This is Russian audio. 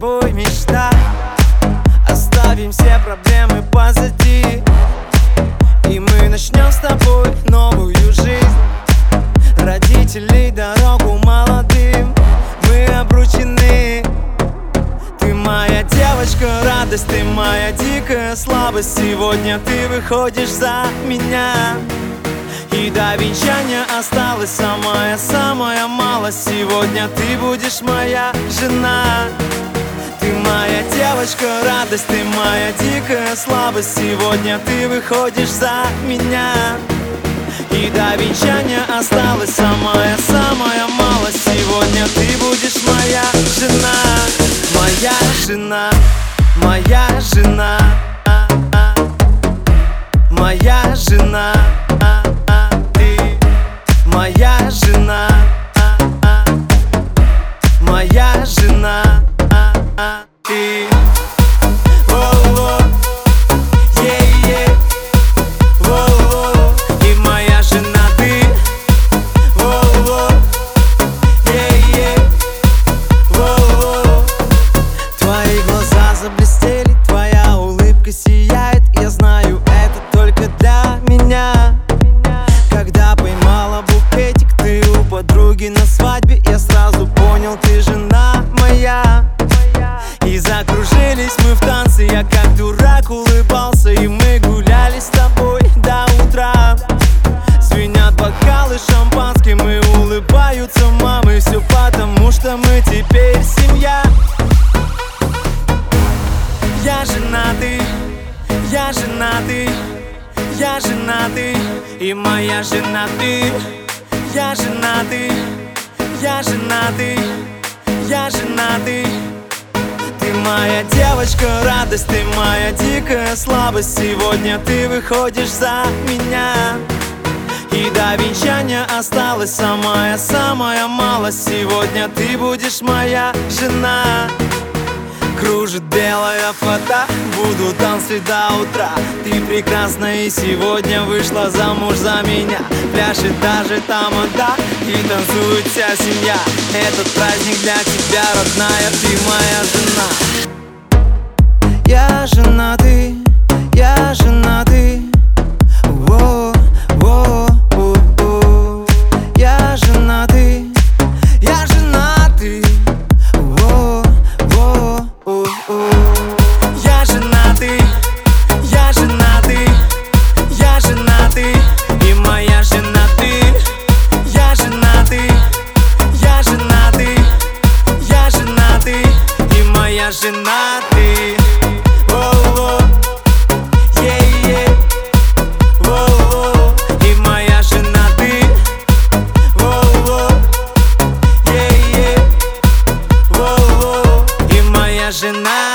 тобой мечта. Оставим все проблемы позади. И мы начнем с тобой новую жизнь. Родителей дорогу молодым. Мы обручены. Ты моя девочка, радость, ты моя дикая слабость. Сегодня ты выходишь за меня. И до венчания осталась самая-самая малость. Сегодня ты будешь моя жена моя девочка, радость, ты моя дикая слабость. Сегодня ты выходишь за меня. И до венчания осталась самая-самая малость. Сегодня ты будешь моя жена. Моя жена, моя жена. Моя жена. Моя жена. Моя жена Поймала букетик, ты у подруги на свадьбе. Я сразу понял, ты жена моя. И закружились мы в танце, я как дурак улыбался И мы гуляли с тобой до утра. Звенят бокалы шампанским и улыбаются мамы Все потому, что мы теперь семья. Я женатый, я женатый, я женатый И моя жена ты. Я женатый, я женатый, я женатый. Ты моя девочка, радость, ты моя дикая слабость. Сегодня ты выходишь за меня. И до венчания осталась самая-самая малость. Сегодня ты будешь моя жена Кружит белая фата, буду танцевать до утра. Ты прекрасна и сегодня вышла замуж за меня. Пляшет даже тамада и танцует вся семья. Этот праздник для тебя, родная, ты моя жена. Я женатый, я женатый Воу, воу, воу, воу. Я женатый, я женатый imagina